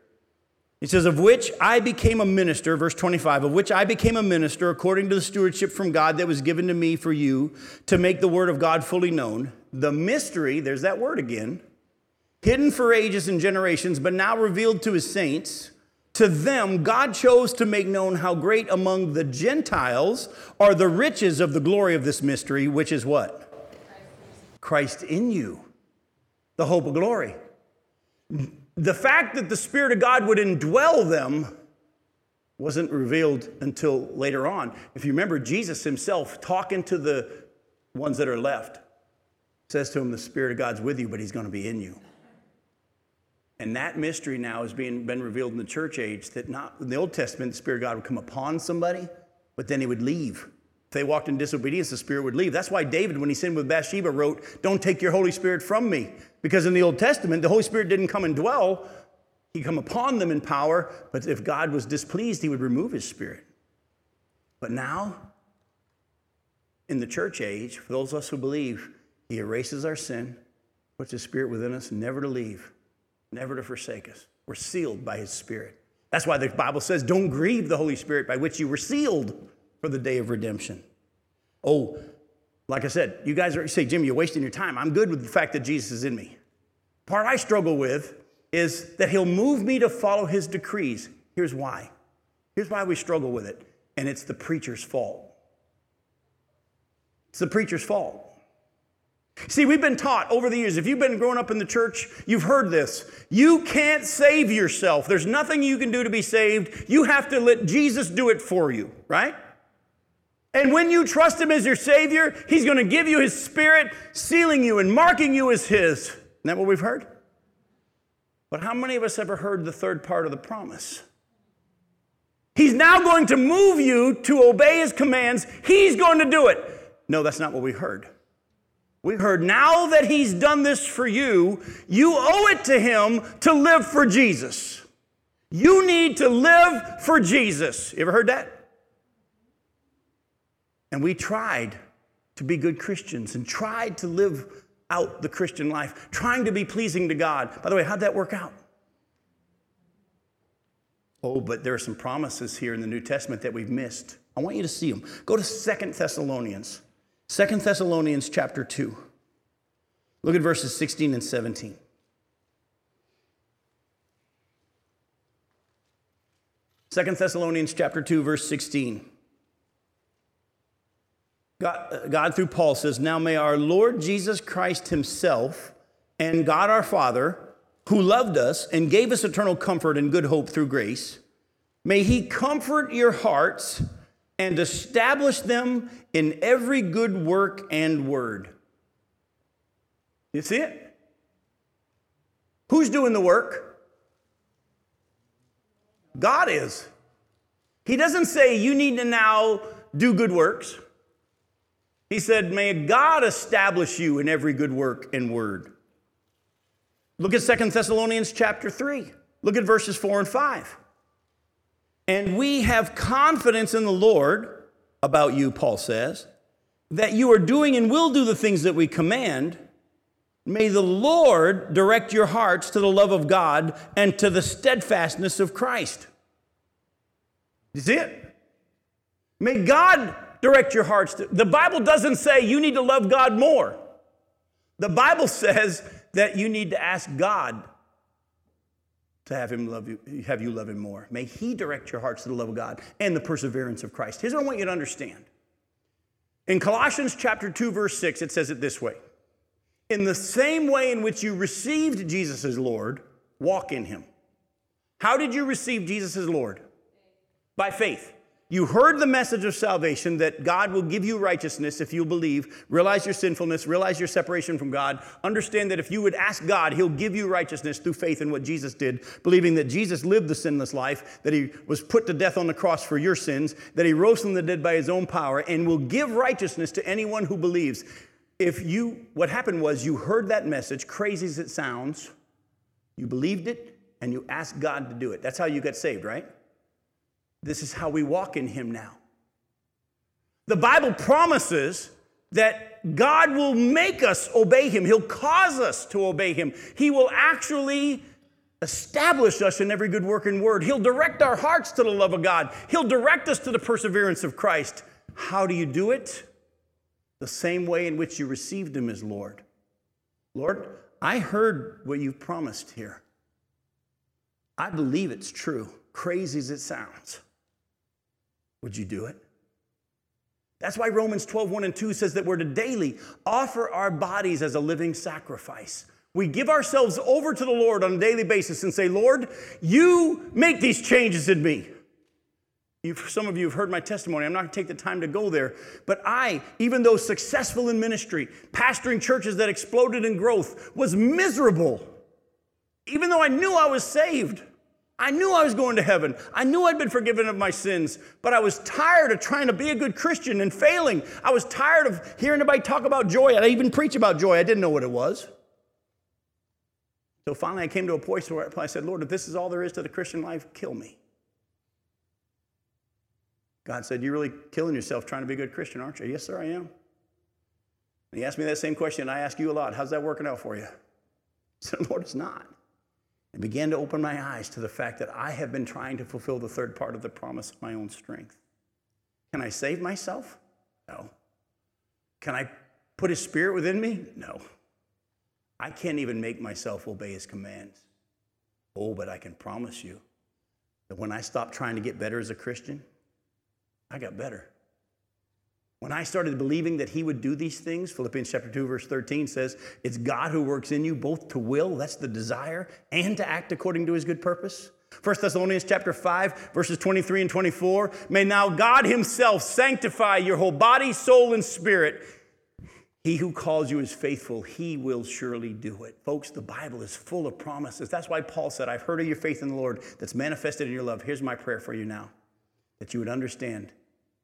S1: He says, Of which I became a minister, verse 25, of which I became a minister according to the stewardship from God that was given to me for you to make the word of God fully known. The mystery, there's that word again, hidden for ages and generations, but now revealed to his saints. To them, God chose to make known how great among the Gentiles are the riches of the glory of this mystery, which is what? Christ in you, the hope of glory. The fact that the Spirit of God would indwell them wasn't revealed until later on. If you remember, Jesus himself talking to the ones that are left says to them, The Spirit of God's with you, but He's going to be in you. And that mystery now is being been revealed in the church age that not in the Old Testament, the Spirit of God would come upon somebody, but then he would leave. If they walked in disobedience, the Spirit would leave. That's why David, when he sinned with Bathsheba, wrote, Don't take your Holy Spirit from me. Because in the Old Testament, the Holy Spirit didn't come and dwell, He'd come upon them in power, but if God was displeased, he would remove his spirit. But now, in the church age, for those of us who believe, he erases our sin, puts his spirit within us, never to leave never to forsake us. We're sealed by his spirit. That's why the Bible says, don't grieve the Holy Spirit by which you were sealed for the day of redemption. Oh, like I said, you guys are, say, Jim, you're wasting your time. I'm good with the fact that Jesus is in me. Part I struggle with is that he'll move me to follow his decrees. Here's why. Here's why we struggle with it, and it's the preacher's fault. It's the preacher's fault. See, we've been taught over the years, if you've been growing up in the church, you've heard this. You can't save yourself. There's nothing you can do to be saved. You have to let Jesus do it for you, right? And when you trust Him as your Savior, He's going to give you His Spirit, sealing you and marking you as His. Isn't that what we've heard? But how many of us ever heard the third part of the promise? He's now going to move you to obey His commands. He's going to do it. No, that's not what we heard. We heard now that he's done this for you, you owe it to him to live for Jesus. You need to live for Jesus. You ever heard that? And we tried to be good Christians and tried to live out the Christian life, trying to be pleasing to God. By the way, how'd that work out? Oh, but there are some promises here in the New Testament that we've missed. I want you to see them. Go to Second Thessalonians. Second Thessalonians chapter 2. Look at verses 16 and 17. Second Thessalonians chapter 2 verse 16. God, God through Paul says, "Now may our Lord Jesus Christ himself and God our Father, who loved us and gave us eternal comfort and good hope through grace, may he comfort your hearts and establish them in every good work and word. You see it? Who's doing the work? God is. He doesn't say you need to now do good works. He said, May God establish you in every good work and word. Look at Second Thessalonians chapter 3. Look at verses 4 and 5. And we have confidence in the Lord about you, Paul says, that you are doing and will do the things that we command. May the Lord direct your hearts to the love of God and to the steadfastness of Christ. See it? May God direct your hearts to. The Bible doesn't say you need to love God more. The Bible [LAUGHS] says that you need to ask God to have him love you, have you love him more. May he direct your hearts to the love of God and the perseverance of Christ. Here's what I want you to understand. In Colossians chapter 2, verse 6, it says it this way In the same way in which you received Jesus as Lord, walk in him. How did you receive Jesus as Lord? By faith. You heard the message of salvation that God will give you righteousness if you believe, realize your sinfulness, realize your separation from God, understand that if you would ask God, He'll give you righteousness through faith in what Jesus did, believing that Jesus lived the sinless life, that He was put to death on the cross for your sins, that He rose from the dead by His own power, and will give righteousness to anyone who believes. If you, what happened was you heard that message, crazy as it sounds, you believed it, and you asked God to do it. That's how you got saved, right? This is how we walk in Him now. The Bible promises that God will make us obey Him, He'll cause us to obey Him. He will actually establish us in every good work and word. He'll direct our hearts to the love of God, He'll direct us to the perseverance of Christ. How do you do it? The same way in which you received Him as Lord. Lord, I heard what you've promised here. I believe it's true, crazy as it sounds. Would you do it? That's why Romans 12, 1 and 2 says that we're to daily offer our bodies as a living sacrifice. We give ourselves over to the Lord on a daily basis and say, Lord, you make these changes in me. You've, some of you have heard my testimony. I'm not going to take the time to go there. But I, even though successful in ministry, pastoring churches that exploded in growth, was miserable. Even though I knew I was saved. I knew I was going to heaven. I knew I'd been forgiven of my sins, but I was tired of trying to be a good Christian and failing. I was tired of hearing anybody talk about joy. I even preach about joy. I didn't know what it was. So finally, I came to a point where I said, Lord, if this is all there is to the Christian life, kill me. God said, You're really killing yourself trying to be a good Christian, aren't you? Yes, sir, I am. And he asked me that same question, I ask you a lot. How's that working out for you? [LAUGHS] I said, Lord, it's not and began to open my eyes to the fact that I have been trying to fulfill the third part of the promise of my own strength. Can I save myself? No. Can I put his spirit within me? No. I can't even make myself obey his commands. Oh, but I can promise you that when I stopped trying to get better as a Christian, I got better. When I started believing that he would do these things, Philippians chapter 2, verse 13 says, It's God who works in you both to will, that's the desire, and to act according to his good purpose. 1 Thessalonians chapter 5, verses 23 and 24. May now God himself sanctify your whole body, soul, and spirit. He who calls you is faithful, he will surely do it. Folks, the Bible is full of promises. That's why Paul said, I've heard of your faith in the Lord that's manifested in your love. Here's my prayer for you now that you would understand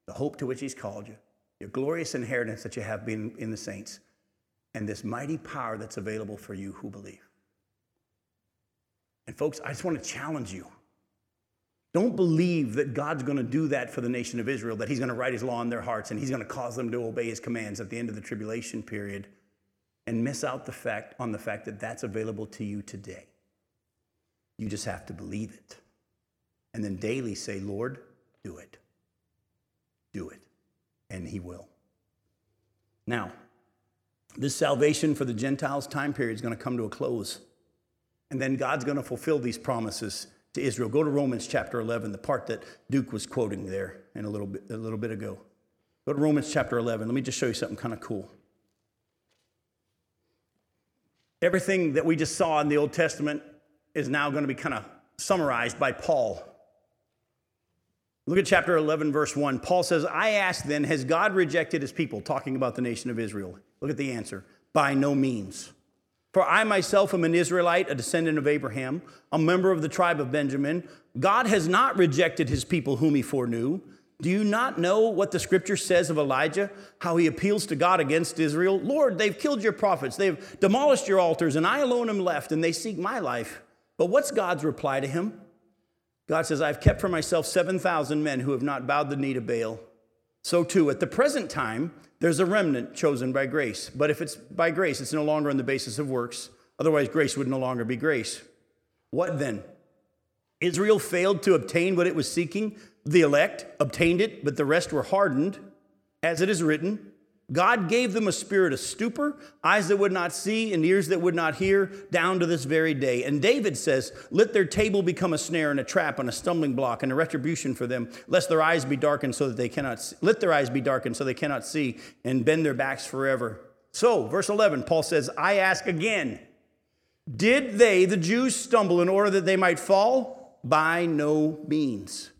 S1: the hope to which he's called you your glorious inheritance that you have been in the saints, and this mighty power that's available for you who believe. And folks, I just want to challenge you. Don't believe that God's going to do that for the nation of Israel, that He's going to write His law in their hearts and He's going to cause them to obey His commands at the end of the tribulation period and miss out the fact, on the fact that that's available to you today. You just have to believe it. And then daily say, Lord, do it. Do it and he will. Now, this salvation for the Gentiles time period is going to come to a close. And then God's going to fulfill these promises to Israel. Go to Romans chapter 11, the part that Duke was quoting there in a little bit, a little bit ago. Go to Romans chapter 11. Let me just show you something kind of cool. Everything that we just saw in the Old Testament is now going to be kind of summarized by Paul Look at chapter 11, verse 1. Paul says, I ask then, has God rejected his people? Talking about the nation of Israel. Look at the answer. By no means. For I myself am an Israelite, a descendant of Abraham, a member of the tribe of Benjamin. God has not rejected his people whom he foreknew. Do you not know what the scripture says of Elijah? How he appeals to God against Israel? Lord, they've killed your prophets, they've demolished your altars, and I alone am left, and they seek my life. But what's God's reply to him? God says, I've kept for myself 7,000 men who have not bowed the knee to Baal. So, too, at the present time, there's a remnant chosen by grace. But if it's by grace, it's no longer on the basis of works. Otherwise, grace would no longer be grace. What then? Israel failed to obtain what it was seeking. The elect obtained it, but the rest were hardened. As it is written, God gave them a spirit of stupor, eyes that would not see, and ears that would not hear, down to this very day. And David says, Let their table become a snare and a trap and a stumbling block and a retribution for them, lest their eyes be darkened so that they cannot see. Let their eyes be darkened so they cannot see and bend their backs forever. So, verse 11, Paul says, I ask again, did they, the Jews, stumble in order that they might fall? By no means.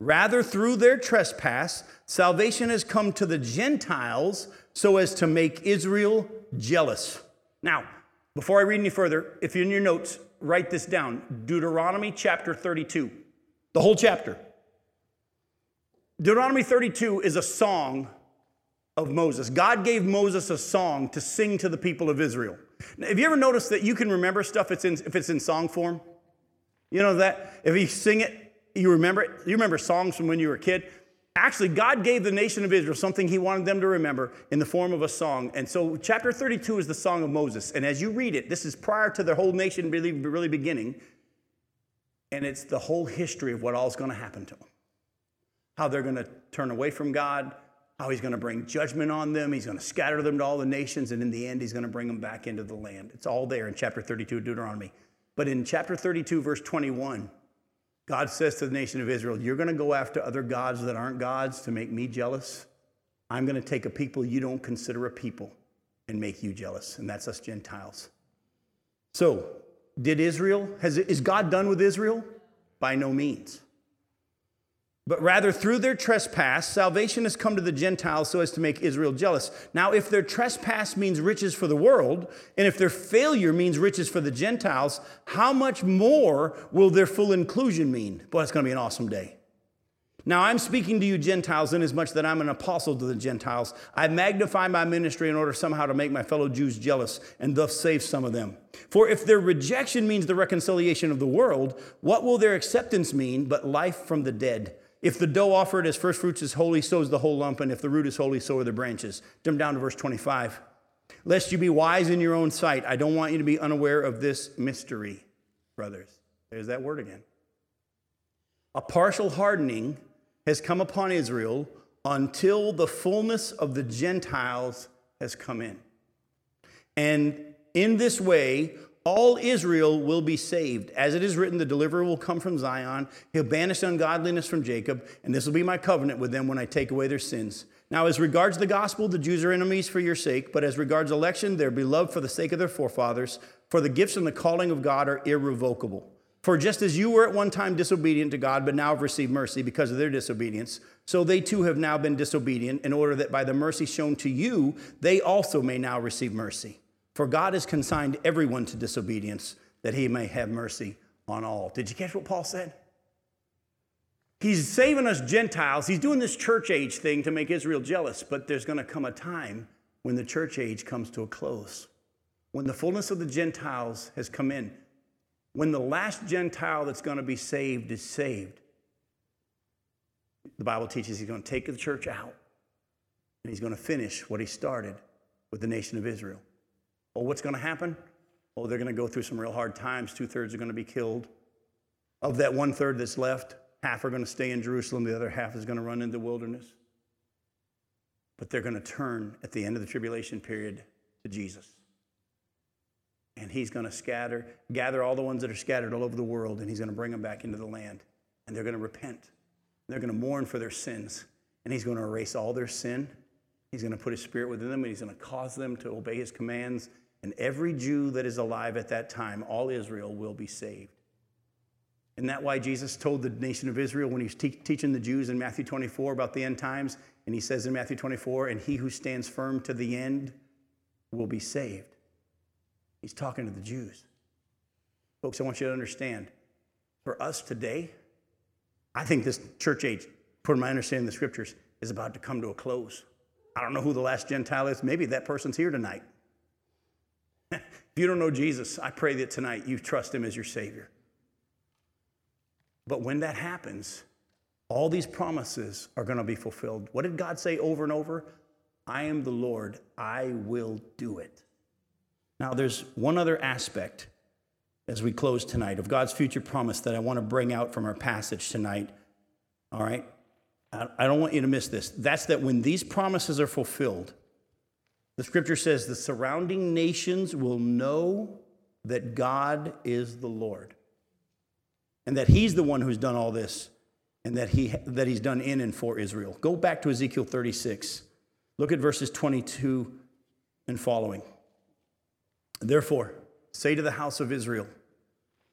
S1: Rather, through their trespass, salvation has come to the Gentiles so as to make Israel jealous. Now, before I read any further, if you're in your notes, write this down Deuteronomy chapter 32, the whole chapter. Deuteronomy 32 is a song of Moses. God gave Moses a song to sing to the people of Israel. Now, have you ever noticed that you can remember stuff if it's in song form? You know that? If you sing it, you remember? You remember songs from when you were a kid? Actually, God gave the nation of Israel something he wanted them to remember in the form of a song. And so, chapter 32 is the song of Moses. And as you read it, this is prior to the whole nation really, really beginning. And it's the whole history of what all's going to happen to them. How they're going to turn away from God, how he's going to bring judgment on them, he's going to scatter them to all the nations, and in the end, he's going to bring them back into the land. It's all there in chapter 32 of Deuteronomy. But in chapter 32, verse 21, God says to the nation of Israel, You're going to go after other gods that aren't gods to make me jealous. I'm going to take a people you don't consider a people and make you jealous. And that's us Gentiles. So, did Israel, has, is God done with Israel? By no means but rather through their trespass, salvation has come to the Gentiles so as to make Israel jealous. Now, if their trespass means riches for the world, and if their failure means riches for the Gentiles, how much more will their full inclusion mean? Boy, it's going to be an awesome day. Now, I'm speaking to you Gentiles inasmuch that I'm an apostle to the Gentiles. I magnify my ministry in order somehow to make my fellow Jews jealous and thus save some of them. For if their rejection means the reconciliation of the world, what will their acceptance mean but life from the dead? If the dough offered as first fruits is holy, so is the whole lump, and if the root is holy, so are the branches. Jump down to verse 25. Lest you be wise in your own sight, I don't want you to be unaware of this mystery, brothers. There's that word again. A partial hardening has come upon Israel until the fullness of the Gentiles has come in. And in this way, all Israel will be saved. As it is written, the deliverer will come from Zion. He'll banish ungodliness from Jacob, and this will be my covenant with them when I take away their sins. Now, as regards the gospel, the Jews are enemies for your sake, but as regards election, they're beloved for the sake of their forefathers, for the gifts and the calling of God are irrevocable. For just as you were at one time disobedient to God, but now have received mercy because of their disobedience, so they too have now been disobedient, in order that by the mercy shown to you, they also may now receive mercy. For God has consigned everyone to disobedience that he may have mercy on all. Did you catch what Paul said? He's saving us Gentiles. He's doing this church age thing to make Israel jealous, but there's going to come a time when the church age comes to a close, when the fullness of the Gentiles has come in, when the last Gentile that's going to be saved is saved. The Bible teaches he's going to take the church out and he's going to finish what he started with the nation of Israel. Well, what's going to happen? Oh, they're going to go through some real hard times. Two thirds are going to be killed. Of that one third that's left, half are going to stay in Jerusalem, the other half is going to run into the wilderness. But they're going to turn at the end of the tribulation period to Jesus. And he's going to scatter, gather all the ones that are scattered all over the world, and he's going to bring them back into the land. And they're going to repent. They're going to mourn for their sins. And he's going to erase all their sin. He's going to put his spirit within them, and he's going to cause them to obey his commands and every Jew that is alive at that time, all Israel, will be saved. Isn't that why Jesus told the nation of Israel when he was te- teaching the Jews in Matthew 24 about the end times? And he says in Matthew 24, and he who stands firm to the end will be saved. He's talking to the Jews. Folks, I want you to understand for us today, I think this church age, to my understanding of the scriptures, is about to come to a close. I don't know who the last Gentile is. Maybe that person's here tonight. [LAUGHS] if you don't know Jesus, I pray that tonight you trust him as your Savior. But when that happens, all these promises are going to be fulfilled. What did God say over and over? I am the Lord, I will do it. Now, there's one other aspect as we close tonight of God's future promise that I want to bring out from our passage tonight. All right? I don't want you to miss this. That's that when these promises are fulfilled, the scripture says the surrounding nations will know that God is the Lord and that He's the one who's done all this and that, he, that He's done in and for Israel. Go back to Ezekiel 36. Look at verses 22 and following. Therefore, say to the house of Israel,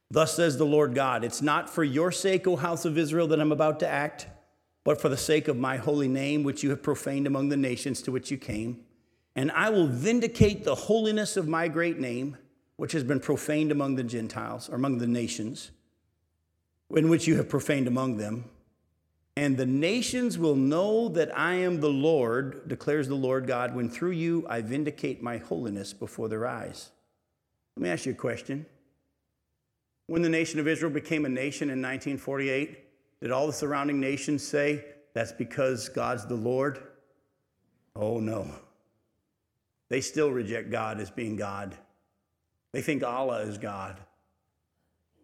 S1: Thus says the Lord God, it's not for your sake, O house of Israel, that I'm about to act but for the sake of my holy name, which you have profaned among the nations to which you came. And I will vindicate the holiness of my great name, which has been profaned among the Gentiles, or among the nations, in which you have profaned among them. And the nations will know that I am the Lord, declares the Lord God, when through you I vindicate my holiness before their eyes. Let me ask you a question. When the nation of Israel became a nation in 1948, did all the surrounding nations say that's because God's the Lord? Oh, no. They still reject God as being God. They think Allah is God.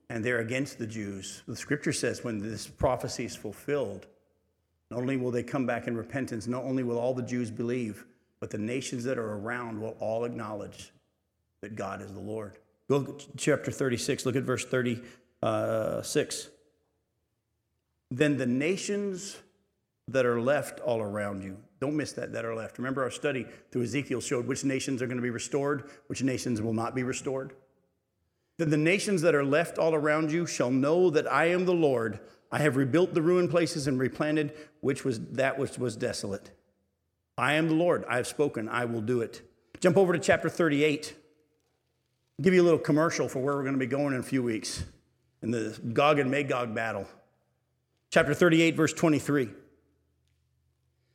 S1: And they're against the Jews. The scripture says when this prophecy is fulfilled, not only will they come back in repentance, not only will all the Jews believe, but the nations that are around will all acknowledge that God is the Lord. Go to chapter 36, look at verse 36 then the nations that are left all around you, don't miss that, that are left. Remember, our study through Ezekiel showed which nations are going to be restored, which nations will not be restored. Then the nations that are left all around you shall know that I am the Lord. I have rebuilt the ruined places and replanted which was that which was desolate. I am the Lord. I have spoken. I will do it. Jump over to chapter 38. I'll give you a little commercial for where we're going to be going in a few weeks in the Gog and Magog battle chapter 38, verse 23.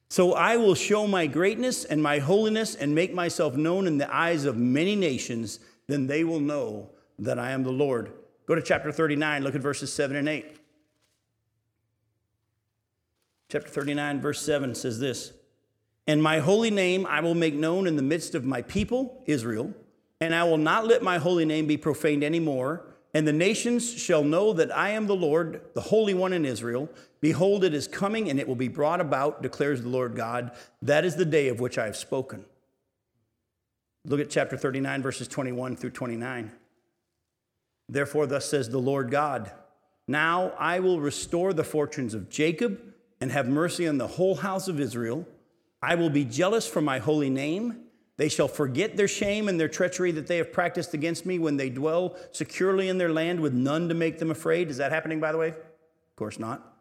S1: So I will show my greatness and my holiness and make myself known in the eyes of many nations, then they will know that I am the Lord. Go to chapter 39, look at verses 7 and 8. Chapter 39, verse 7 says this And my holy name I will make known in the midst of my people, Israel, and I will not let my holy name be profaned anymore and the nations shall know that I am the Lord, the Holy One in Israel. Behold, it is coming, and it will be brought about, declares the Lord God. That is the day of which I have spoken. Look at chapter 39, verses 21 through 29. Therefore, thus says the Lord God Now I will restore the fortunes of Jacob and have mercy on the whole house of Israel. I will be jealous for my holy name they shall forget their shame and their treachery that they have practiced against me when they dwell securely in their land with none to make them afraid. Is that happening, by the way? Of course not.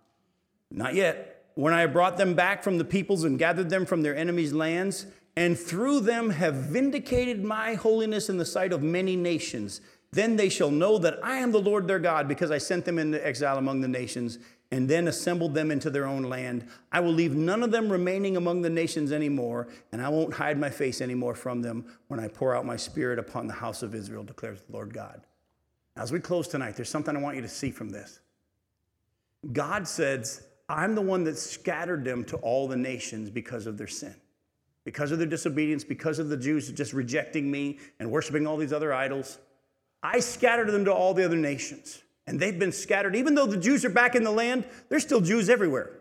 S1: Not yet. When I have brought them back from the peoples and gathered them from their enemies' lands, and through them have vindicated my holiness in the sight of many nations, then they shall know that I am the Lord their God, because I sent them into exile among the nations and then assembled them into their own land. I will leave none of them remaining among the nations anymore, and I won't hide my face anymore from them when I pour out my spirit upon the house of Israel, declares the Lord God. As we close tonight, there's something I want you to see from this. God says, I'm the one that scattered them to all the nations because of their sin, because of their disobedience, because of the Jews just rejecting me and worshiping all these other idols. I scattered them to all the other nations and they've been scattered. Even though the Jews are back in the land, there's still Jews everywhere.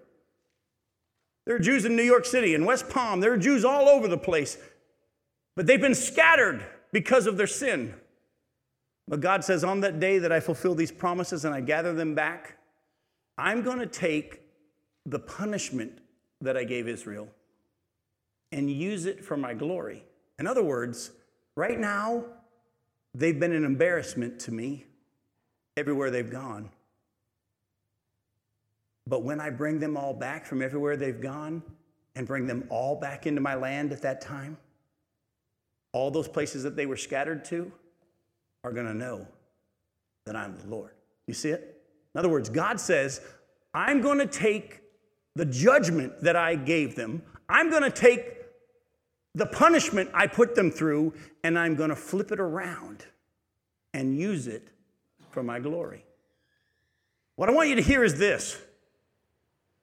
S1: There are Jews in New York City and West Palm. There are Jews all over the place. But they've been scattered because of their sin. But God says, On that day that I fulfill these promises and I gather them back, I'm going to take the punishment that I gave Israel and use it for my glory. In other words, right now, they've been an embarrassment to me everywhere they've gone. But when I bring them all back from everywhere they've gone and bring them all back into my land at that time, all those places that they were scattered to, are going to know that I'm the Lord. You see it? In other words, God says, I'm going to take the judgment that I gave them, I'm going to take the punishment I put them through, and I'm going to flip it around and use it for my glory. What I want you to hear is this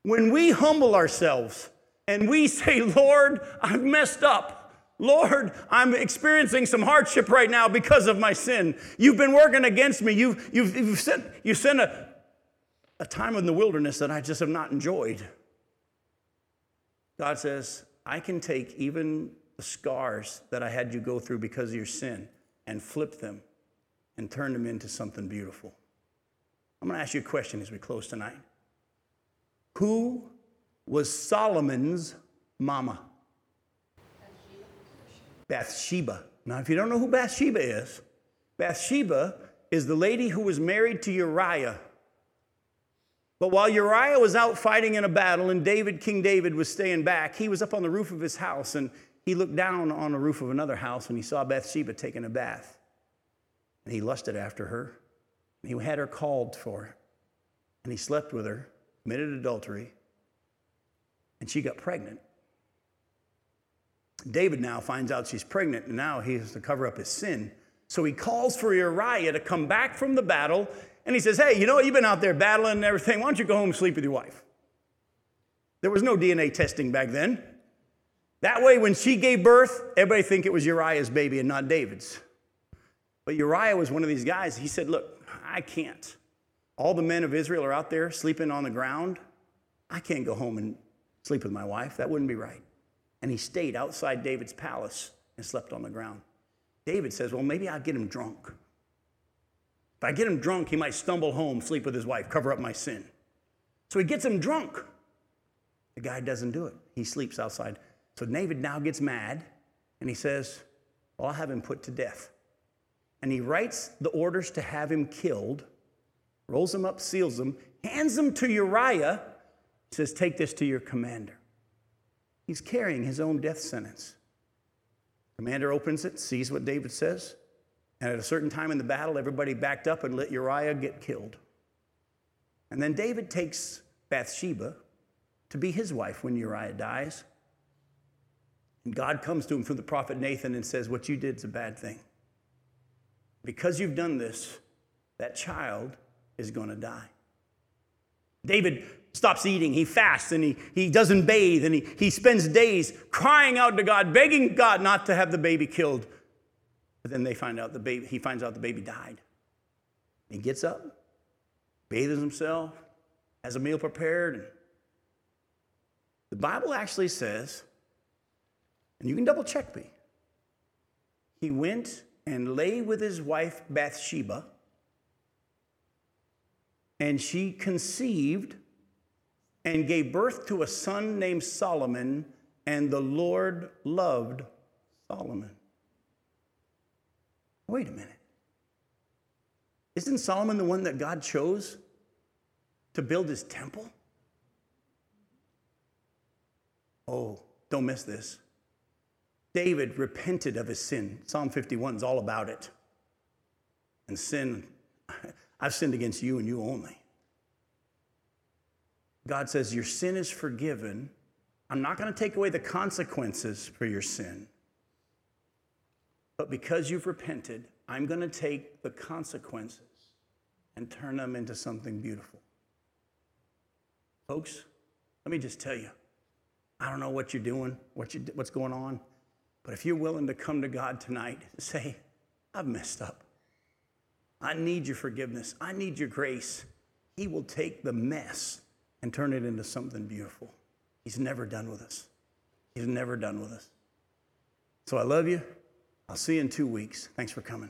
S1: when we humble ourselves and we say, Lord, I've messed up. Lord, I'm experiencing some hardship right now because of my sin. You've been working against me. You've, you've, you've sent, you sent a, a time in the wilderness that I just have not enjoyed. God says, I can take even the scars that I had you go through because of your sin and flip them and turn them into something beautiful. I'm going to ask you a question as we close tonight. Who was Solomon's mama? Bathsheba. Now, if you don't know who Bathsheba is, Bathsheba is the lady who was married to Uriah. But while Uriah was out fighting in a battle and David, King David, was staying back, he was up on the roof of his house and he looked down on the roof of another house and he saw Bathsheba taking a bath. And he lusted after her. He had her called for. And he slept with her, committed adultery, and she got pregnant. David now finds out she's pregnant, and now he has to cover up his sin. So he calls for Uriah to come back from the battle, and he says, Hey, you know what? You've been out there battling and everything. Why don't you go home and sleep with your wife? There was no DNA testing back then. That way, when she gave birth, everybody think it was Uriah's baby and not David's. But Uriah was one of these guys. He said, Look, I can't. All the men of Israel are out there sleeping on the ground. I can't go home and sleep with my wife. That wouldn't be right. And he stayed outside David's palace and slept on the ground. David says, Well, maybe I'll get him drunk. If I get him drunk, he might stumble home, sleep with his wife, cover up my sin. So he gets him drunk. The guy doesn't do it. He sleeps outside. So David now gets mad and he says, well, I'll have him put to death. And he writes the orders to have him killed, rolls them up, seals them, hands them to Uriah, says, Take this to your commander. He's carrying his own death sentence. Commander opens it, sees what David says, and at a certain time in the battle, everybody backed up and let Uriah get killed. And then David takes Bathsheba to be his wife when Uriah dies. And God comes to him through the prophet Nathan and says, What you did is a bad thing. Because you've done this, that child is going to die. David stops eating, he fasts, and he, he doesn't bathe, and he, he spends days crying out to God, begging God not to have the baby killed. But then they find out the baby, he finds out the baby died. He gets up, bathes himself, has a meal prepared. The Bible actually says and you can double check me. He went and lay with his wife Bathsheba, and she conceived and gave birth to a son named Solomon, and the Lord loved Solomon. Wait a minute. Isn't Solomon the one that God chose to build his temple? Oh, don't miss this. David repented of his sin. Psalm 51 is all about it. And sin, [LAUGHS] I've sinned against you and you only. God says, Your sin is forgiven. I'm not going to take away the consequences for your sin. But because you've repented, I'm going to take the consequences and turn them into something beautiful. Folks, let me just tell you I don't know what you're doing, what you, what's going on. But if you're willing to come to God tonight and say, I've messed up, I need your forgiveness, I need your grace, He will take the mess and turn it into something beautiful. He's never done with us. He's never done with us. So I love you. I'll see you in two weeks. Thanks for coming.